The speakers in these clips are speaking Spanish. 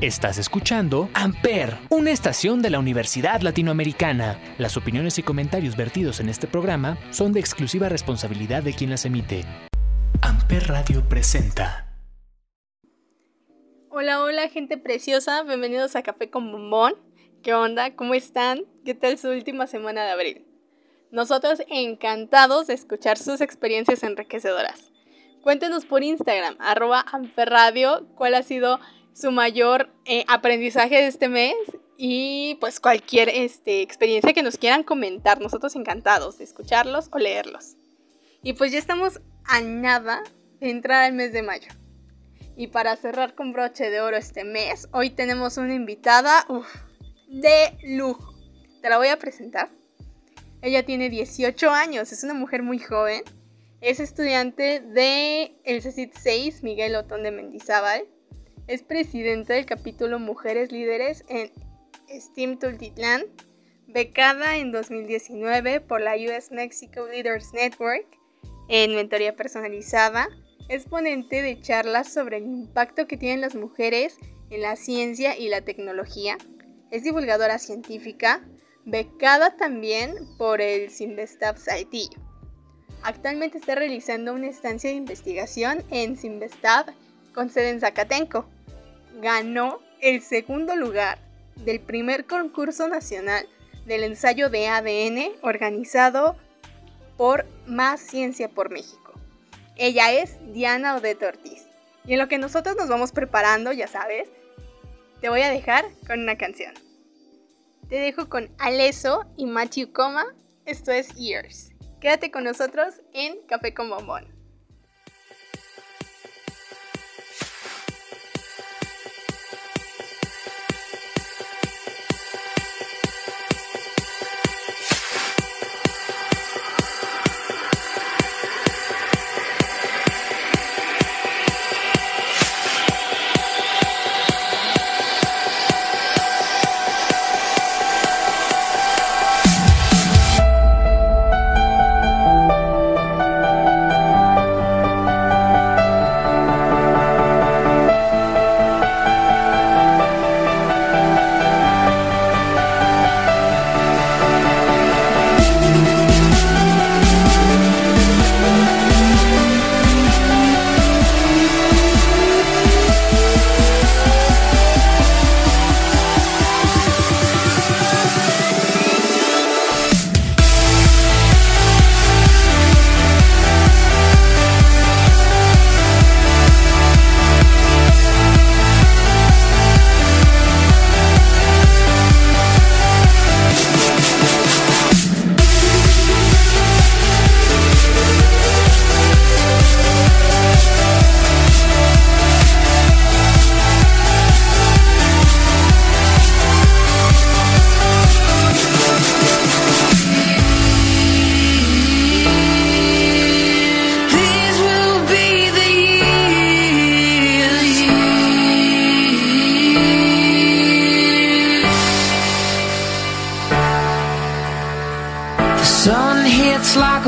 Estás escuchando Amper, una estación de la Universidad Latinoamericana. Las opiniones y comentarios vertidos en este programa son de exclusiva responsabilidad de quien las emite. Amper Radio presenta. Hola, hola gente preciosa, bienvenidos a Café con Bombón. ¿Qué onda? ¿Cómo están? ¿Qué tal su última semana de abril? Nosotros encantados de escuchar sus experiencias enriquecedoras. Cuéntenos por Instagram, arroba amperradio, cuál ha sido su mayor eh, aprendizaje de este mes y pues cualquier este, experiencia que nos quieran comentar. Nosotros encantados de escucharlos o leerlos. Y pues ya estamos a nada de entrar al mes de mayo. Y para cerrar con broche de oro este mes, hoy tenemos una invitada de lujo. Te la voy a presentar. Ella tiene 18 años, es una mujer muy joven. Es estudiante de el CECIT 6, Miguel Otón de Mendizábal es presidenta del capítulo Mujeres Líderes en STEAM Tultitlán, becada en 2019 por la US Mexico Leaders Network en mentoría personalizada, es ponente de charlas sobre el impacto que tienen las mujeres en la ciencia y la tecnología, es divulgadora científica, becada también por el Simvestab Saitillo. Actualmente está realizando una estancia de investigación en Simvestab con sede en Zacatenco ganó el segundo lugar del primer concurso nacional del ensayo de ADN organizado por Más Ciencia por México. Ella es Diana Odette Ortiz. Y en lo que nosotros nos vamos preparando, ya sabes, te voy a dejar con una canción. Te dejo con Aleso y Matthew Coma. Esto es Years. Quédate con nosotros en Café con Bombón.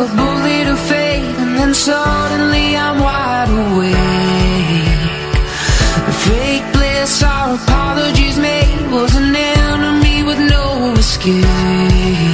a bullet of faith, and then suddenly I'm wide awake. Fake bliss, our apologies made, was an enemy with no escape.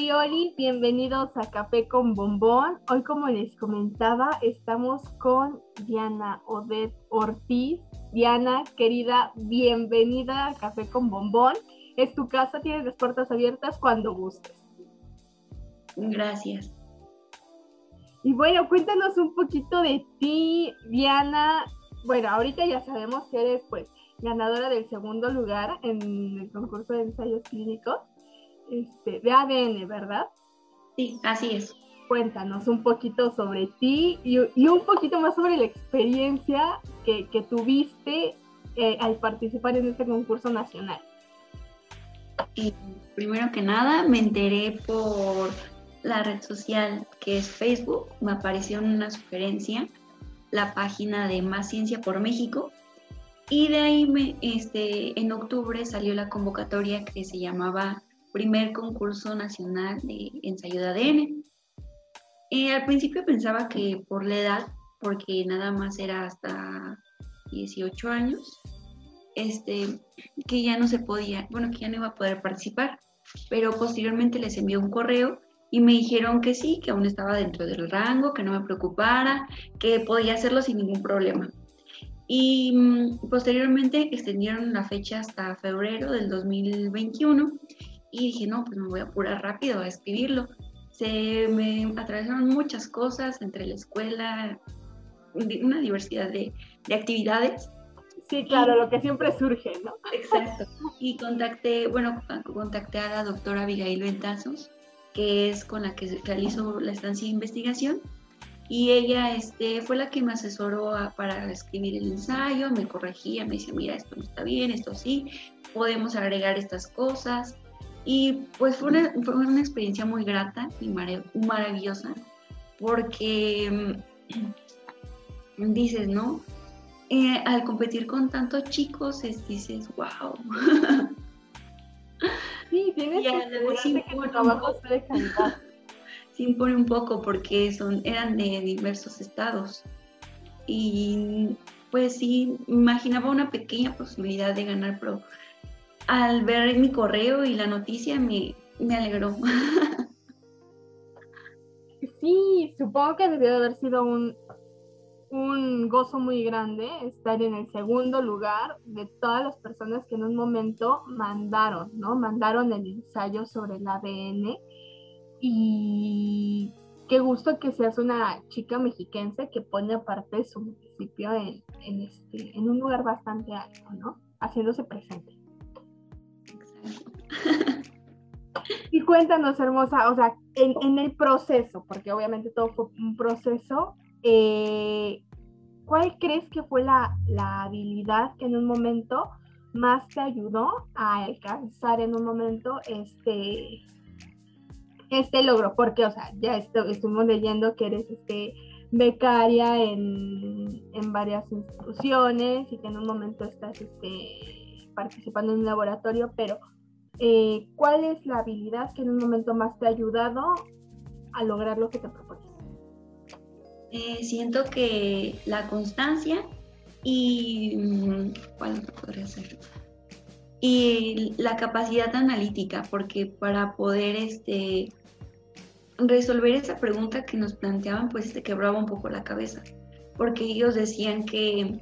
Oli, Oli, bienvenidos a Café con Bombón. Hoy, como les comentaba, estamos con Diana Odette Ortiz. Diana, querida, bienvenida a Café con Bombón. Es tu casa, tienes las puertas abiertas cuando gustes. Gracias. Y bueno, cuéntanos un poquito de ti, Diana. Bueno, ahorita ya sabemos que eres pues ganadora del segundo lugar en el concurso de ensayos clínicos este, de ADN, ¿verdad? Sí, así es. Cuéntanos un poquito sobre ti y, un poquito más sobre la experiencia que, tuviste eh, al participar en este concurso nacional. primero que nada, me enteré por la red social que es Facebook, me apareció en una sugerencia la página de Más Ciencia por México y de ahí me, este, en octubre salió la convocatoria que se llamaba primer concurso nacional de ensayo de ADN. Eh, al principio pensaba que por la edad, porque nada más era hasta 18 años, este, que ya no se podía, bueno, que ya no iba a poder participar, pero posteriormente les envié un correo y me dijeron que sí, que aún estaba dentro del rango, que no me preocupara, que podía hacerlo sin ningún problema. Y mm, posteriormente extendieron la fecha hasta febrero del 2021 y dije, no, pues me voy a apurar rápido a escribirlo. Se me atravesaron muchas cosas entre la escuela, una diversidad de, de actividades. Sí, claro, lo que siempre surge, ¿no? Exacto. Y contacté, bueno, contacté a la doctora Abigail Ventazos, que es con la que realizo la estancia de investigación. Y ella este, fue la que me asesoró para escribir el ensayo, me corregía, me decía, mira, esto no está bien, esto sí, podemos agregar estas cosas. Y pues fue una, fue una experiencia muy grata y maravillosa porque mm, dices, ¿no? Eh, al competir con tantos chicos, es, dices, wow. Sí, tienes que que tu trabajo calidad. Se impone un poco porque son, eran de diversos estados. Y pues sí, imaginaba una pequeña posibilidad de ganar, pero al ver mi correo y la noticia me, alegró. Sí, supongo que debió de haber sido un, gozo muy grande estar en el segundo lugar de todas las personas que en un momento mandaron, ¿no? Mandaron el ensayo sobre el ADN y qué gusto que seas una chica mexiquense que pone aparte su municipio en, en, este, en un lugar bastante alto, ¿no? Haciéndose presente. Y cuéntanos, hermosa, o sea, en, el proceso, porque obviamente todo fue un proceso, eh, ¿cuál crees que fue la, habilidad que en un momento más te ayudó a alcanzar en un momento este, este logro? Porque, o sea, ya estuvimos leyendo que eres este, becaria en, en, varias instituciones y que en un momento estás este, participando en un laboratorio, pero eh, ¿cuál es la habilidad que en un momento más te ha ayudado a lograr lo que te propones? Eh, siento que la constancia y mm. Y la capacidad analítica, porque para poder este, resolver esa pregunta que nos planteaban, pues te quebraba un poco la cabeza, porque ellos decían que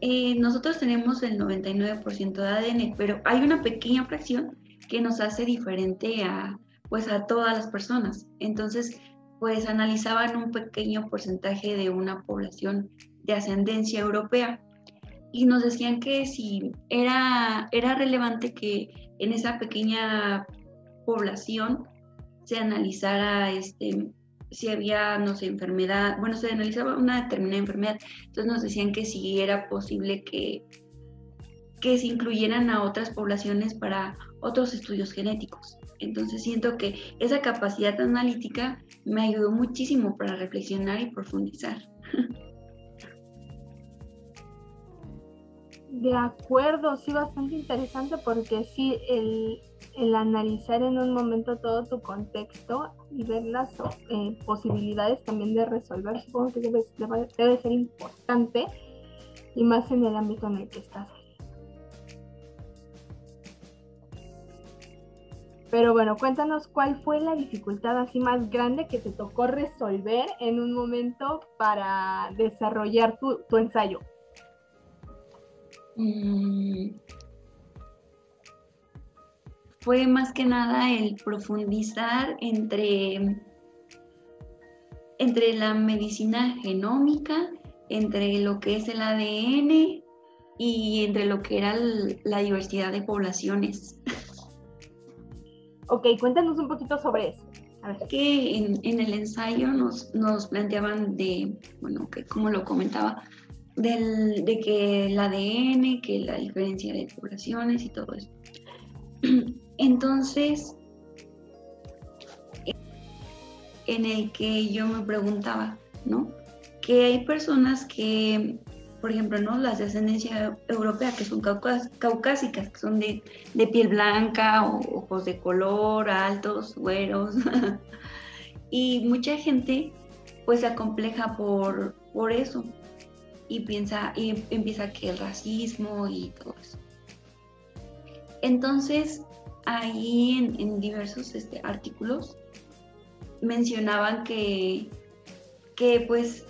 eh, nosotros tenemos el 99% de ADN, pero hay una pequeña fracción que nos hace diferente a, pues, a todas las personas. Entonces, pues analizaban un pequeño porcentaje de una población de ascendencia europea y nos decían que si era, era relevante que en esa pequeña población se analizara este, si había, no sé, enfermedad, bueno, se analizaba una determinada enfermedad, entonces nos decían que si era posible que, que se incluyeran a otras poblaciones para otros estudios genéticos. Entonces siento que esa capacidad analítica me ayudó muchísimo para reflexionar y profundizar. De acuerdo, sí, bastante interesante porque sí, el, el analizar en un momento todo tu contexto y ver las eh, posibilidades también de resolver, supongo que debe, debe, ser importante y más en el ámbito en el que estás. Pero bueno, cuéntanos cuál fue la dificultad así más grande que te tocó resolver en un momento para desarrollar tu, ensayo. Mm. Fue más que nada el profundizar entre, entre la medicina genómica, entre lo que es el ADN y entre lo que era la diversidad de poblaciones. Ok, cuéntanos un poquito sobre eso. A ver. Que en, el ensayo nos, nos, planteaban de, bueno, que como lo comentaba, del, de que el ADN, que la diferencia de poblaciones y todo eso. Entonces, en el que yo me preguntaba, ¿no? Que hay personas que por ejemplo, ¿no? Las de ascendencia europea, que son caucásicas, que son de, piel blanca, ojos de color, altos, güeros. y mucha gente pues se acompleja por, por eso y piensa y empieza que el racismo y todo eso. Entonces, ahí en, diversos este, artículos mencionaban que, que pues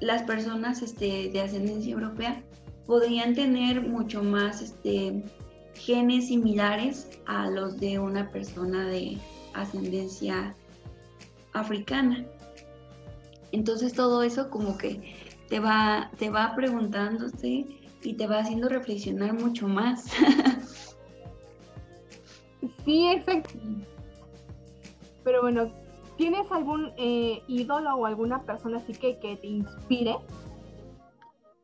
las personas este, de ascendencia europea podrían tener mucho más este, genes similares a los de una persona de ascendencia africana. Entonces todo eso como que te va, te va preguntándose y te va haciendo reflexionar mucho más. sí, exacto. Pero bueno, ¿Tienes algún eh, ídolo o alguna persona así que, que te inspire?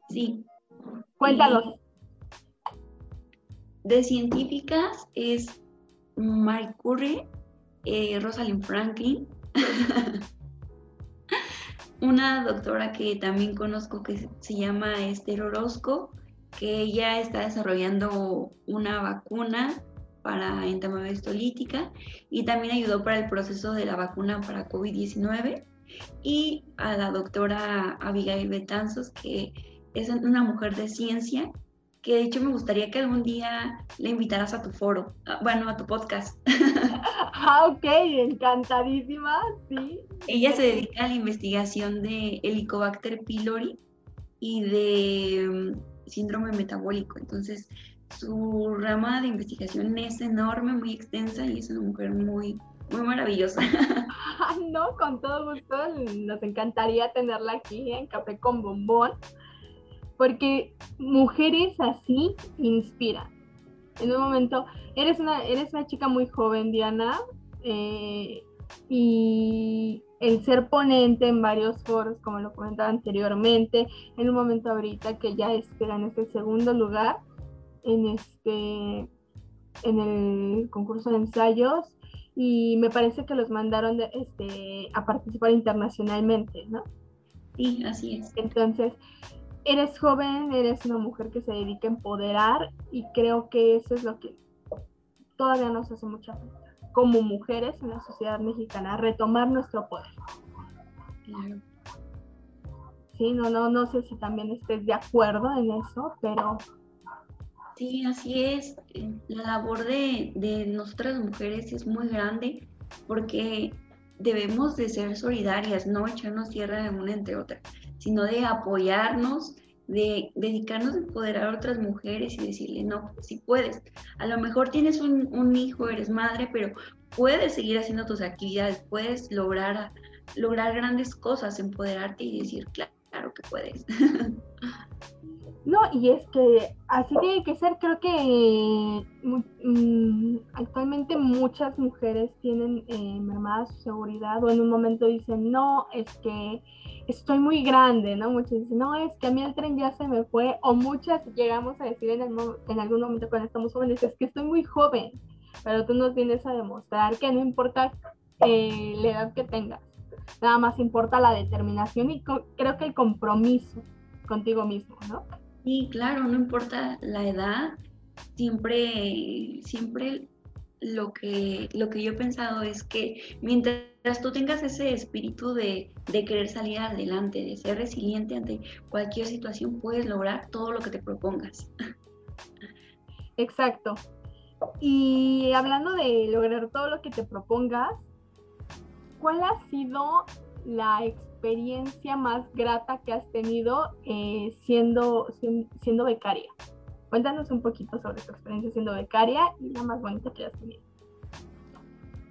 Sí. Cuéntanos. De científicas es Marie Curie, eh, Rosalind Franklin, una doctora que también conozco que se llama Esther Orozco, que ella está desarrollando una vacuna para histolítica y también ayudó para el proceso de la vacuna para COVID-19 y a la doctora Abigail Betanzos, que es una mujer de ciencia, que de hecho me gustaría que algún día le invitaras a tu foro, ah, bueno, a tu podcast. Ah, ok, encantadísima, sí. Ella se dedica a la investigación de Helicobacter pylori y de mm, síndrome metabólico, entonces su rama de investigación es enorme, muy extensa y es una mujer muy, muy maravillosa. no, con todo gusto, nos encantaría tenerla aquí en Café con Bombón, porque mujeres así inspiran. En un momento, eres una, eres una chica muy joven, Diana, eh, y el ser ponente en varios foros, como lo comentaba anteriormente, en un momento ahorita que ya esperan ese segundo lugar, en, este, en el concurso de ensayos y me parece que los mandaron este, a participar internacionalmente, ¿no? Sí, así es. Entonces, eres joven, eres una mujer que se dedica a empoderar y creo que eso es lo que todavía nos hace mucha falta como mujeres en la sociedad mexicana, retomar nuestro poder. Claro. Sí, no, no, no sé si también estés de acuerdo en eso, pero Sí, así es. La labor de, de nosotras mujeres es muy grande porque debemos de ser solidarias, no echarnos tierra de una entre otra, sino de apoyarnos, de dedicarnos a empoderar a otras mujeres y decirle, no, si puedes. A lo mejor tienes un, hijo, eres madre, pero puedes seguir haciendo tus actividades, puedes lograr, lograr grandes cosas, empoderarte y decir, claro que puedes. No, y es que así tiene que ser. Creo que mm, actualmente muchas mujeres tienen eh, mermada su seguridad o en un momento dicen, no, es que estoy muy grande, ¿no? Muchas dicen, no, es que a mí el tren ya se me fue. O muchas llegamos a decir en, en algún momento cuando estamos jóvenes, es que estoy muy joven. Pero tú nos vienes a demostrar que no importa eh, la edad que tengas, nada más importa la determinación y creo que el compromiso contigo mismo, ¿no? Sí, claro, no importa la edad, siempre, siempre lo que, lo que yo he pensado es que mientras tú tengas ese espíritu de, de, querer salir adelante, de ser resiliente ante cualquier situación, puedes lograr todo lo que te propongas. Exacto. Y hablando de lograr todo lo que te propongas, ¿cuál ha sido la experiencia más grata que has tenido eh, siendo, siendo becaria? Cuéntanos un poquito sobre tu experiencia siendo becaria y la más bonita que has tenido.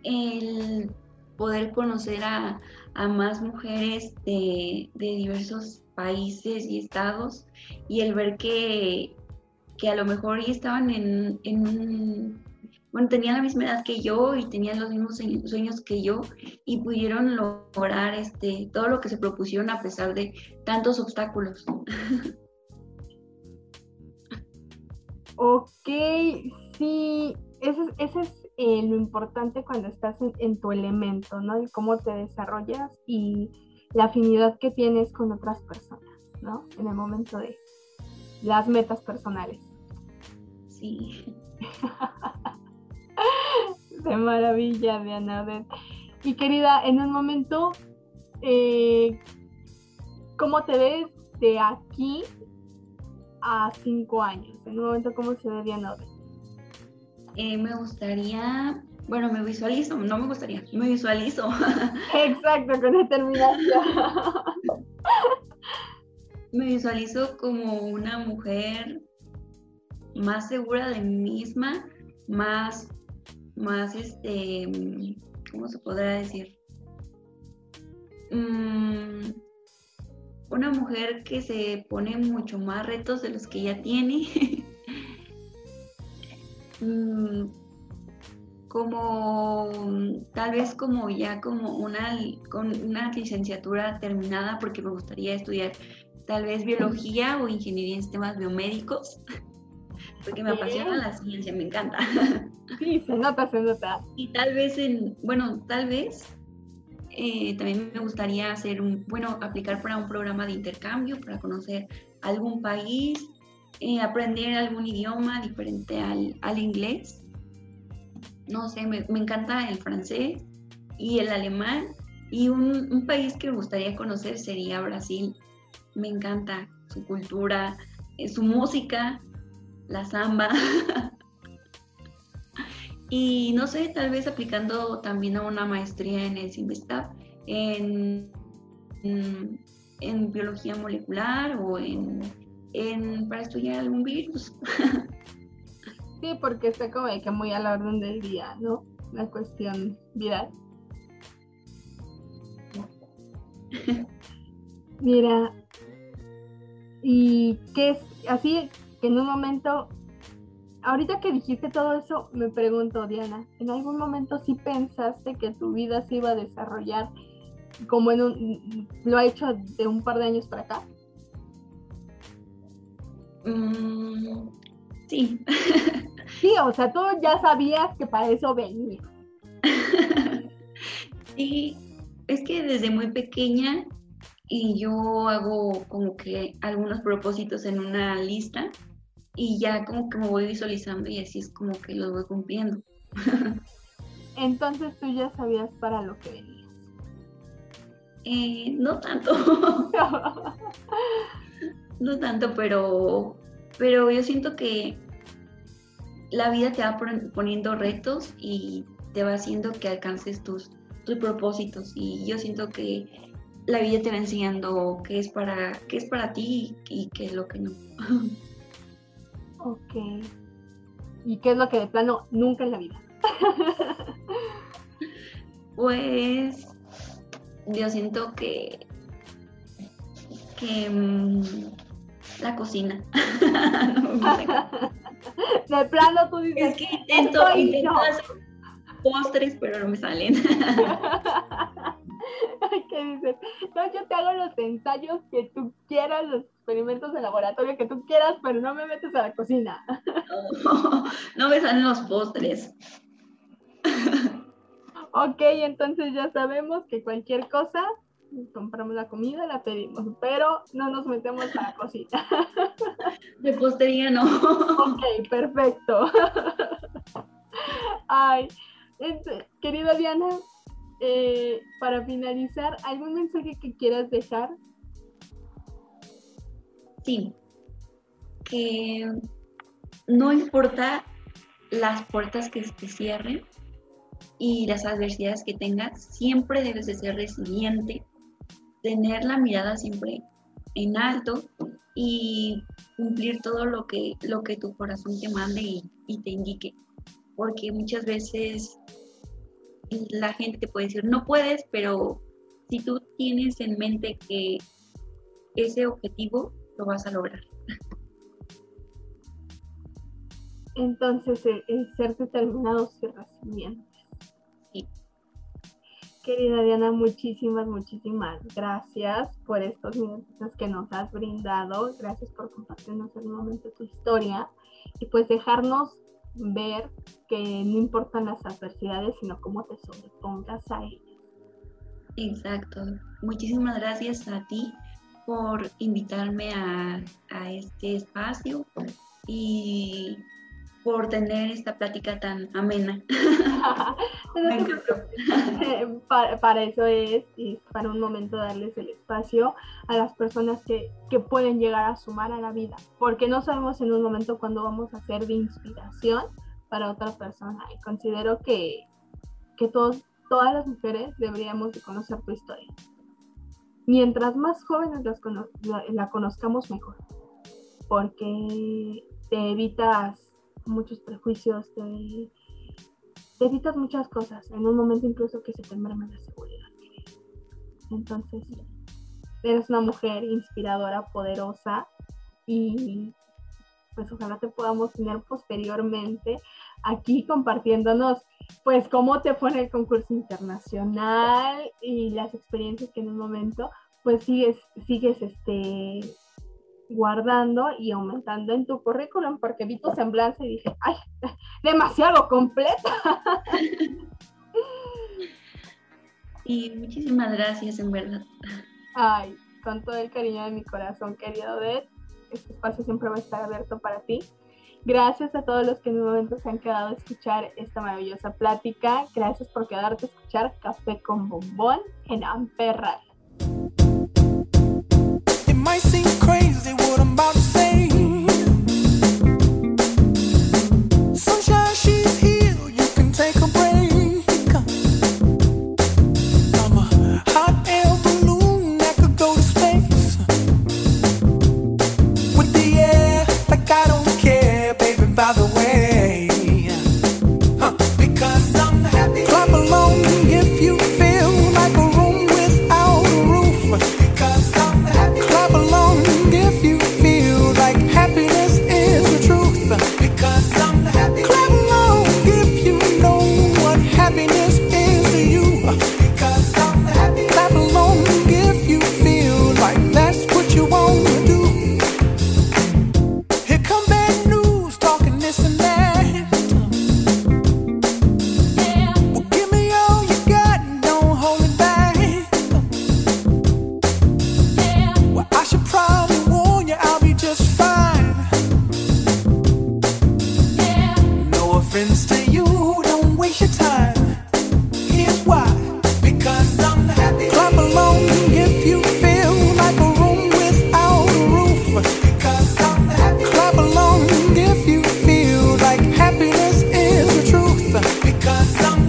El poder conocer a, más mujeres de, diversos países y estados y el ver que, a lo mejor ya estaban en, un, bueno, tenían la misma edad que yo y tenían los mismos sueños que yo y pudieron lograr este, todo lo que se propusieron a pesar de tantos obstáculos. Ok, sí, ese, ese es eh, lo importante cuando estás en, tu elemento, ¿no? Y cómo te desarrollas y la afinidad que tienes con otras personas, ¿no? En el momento de las metas personales. Sí. de maravilla, Diana. Y querida, en un momento, eh, ¿cómo te ves de aquí a cinco años? En un momento, ¿cómo se ve Diana eh, me gustaría, bueno, me visualizo, no me gustaría, me visualizo. Exacto, con determinación. me visualizo como una mujer más segura de mí misma, más, más, este, ¿cómo se podrá decir? Mm, una mujer que se pone mucho más retos de los que ya tiene. Mm, como tal vez como ya como una, con una licenciatura terminada porque me gustaría estudiar tal vez biología o ingeniería en sistemas biomédicos porque me apasiona la ciencia, me encanta. Sí, se nota, se nota. Y tal vez en, bueno, tal vez eh, también me gustaría hacer un, bueno, aplicar para un programa de intercambio para conocer algún país eh, aprender algún idioma diferente al, inglés. No sé, me, encanta el francés y el alemán. Y un, país que me gustaría conocer sería Brasil. Me encanta su cultura, eh, su música, la samba. y no sé, tal vez aplicando también a una maestría en el CIMBESTAP, en, en biología molecular o en para estudiar algún virus. sí, porque está como que muy a la orden del día, ¿no? La cuestión viral. Mira, y que es así que en un momento, ahorita que dijiste todo eso, me pregunto, Diana, ¿en algún momento sí pensaste que tu vida se iba a desarrollar como en un, lo ha hecho de un par de años para acá? Mm, sí. sí, o sea, tú ya sabías que para eso venía. sí, es que desde muy pequeña y yo hago como que algunos propósitos en una lista y ya como que me voy visualizando y así es como que los voy cumpliendo. Entonces tú ya sabías para lo que venías. Eh, no tanto. no tanto, pero, pero yo siento que la vida te va poniendo retos y te va haciendo que alcances tus, tus propósitos. Y yo siento que la vida te va enseñando qué es para, qué es para ti y qué es lo que no. Ok. ¿Y qué es lo que de plano nunca en la vida? pues yo siento que que mm, la cocina. de plano tú dices. Es que intento, intento hacer postres, pero no me salen. ¿Qué dices? No, yo te hago los ensayos que tú quieras, los experimentos de laboratorio que tú quieras, pero no me metes a la cocina. no, no me salen los postres. ok, entonces ya sabemos que cualquier cosa compramos la comida, la pedimos, pero no nos metemos a la cocina. De postería no. Ok, perfecto. Ay, querida Diana, eh, para finalizar, ¿algún mensaje que quieras dejar? Sí, que no importa las puertas que se cierren y las adversidades que tengas, siempre debes de ser resiliente, tener la mirada siempre en alto y cumplir todo lo que, lo que tu corazón te mande y, y te indique. Porque muchas veces la gente te puede decir, no puedes, pero si tú tienes en mente que ese objetivo lo vas a lograr. Entonces, el, ser determinados y resilientes. Sí. Querida Diana, muchísimas, muchísimas gracias por estos minutos que nos has brindado. Gracias por compartirnos el momento tu historia y pues dejarnos ver que no importan las adversidades, sino cómo te sobrepongas a ellas. Exacto. Muchísimas gracias a ti por invitarme a, a este espacio y por tener esta plática tan amena. para, para, eso es, y para un momento darles el espacio a las personas que, que, pueden llegar a sumar a la vida, porque no sabemos en un momento cuándo vamos a ser de inspiración para otra persona. Y considero que, que todos, todas las mujeres deberíamos de conocer tu historia. Mientras más jóvenes la, la conozcamos, mejor, porque te evitas muchos prejuicios, te, evitas muchas cosas, en un momento incluso que se te merma la seguridad. Entonces, eres una mujer inspiradora, poderosa y pues ojalá te podamos tener posteriormente aquí compartiéndonos pues cómo te fue en el concurso internacional y las experiencias que en un momento pues sigues, sigues este guardando y aumentando en tu currículum porque vi tu semblanza y dije, ay, demasiado completa. Y muchísimas gracias, en verdad. Ay, con todo el cariño de mi corazón, querido Odette, este espacio siempre va a estar abierto para ti. Gracias a todos los que en un momento se han quedado a escuchar esta maravillosa plática. Gracias por quedarte a escuchar Café con Bombón en might seem crazy what I'm about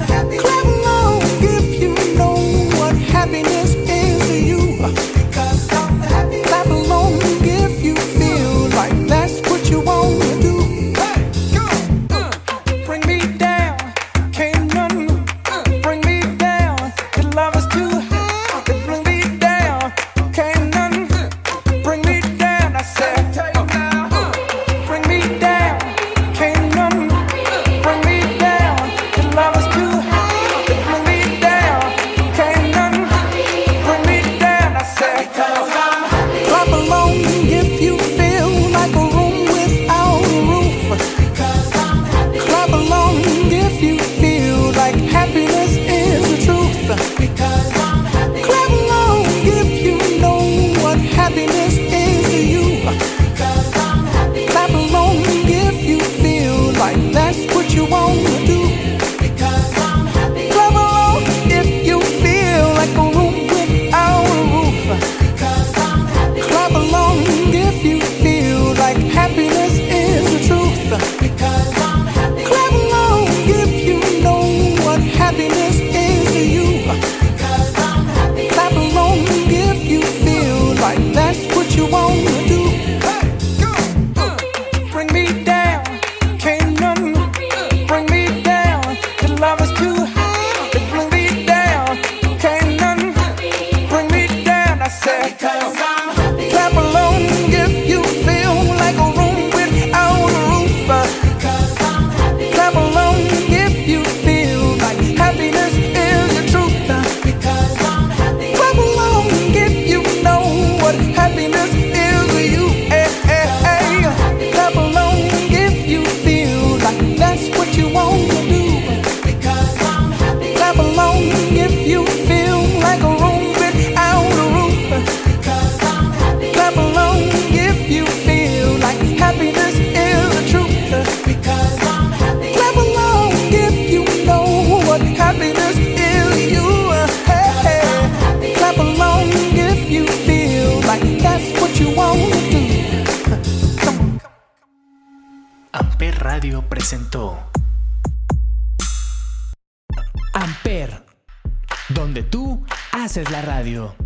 happy. Amper, donde tú haces la radio.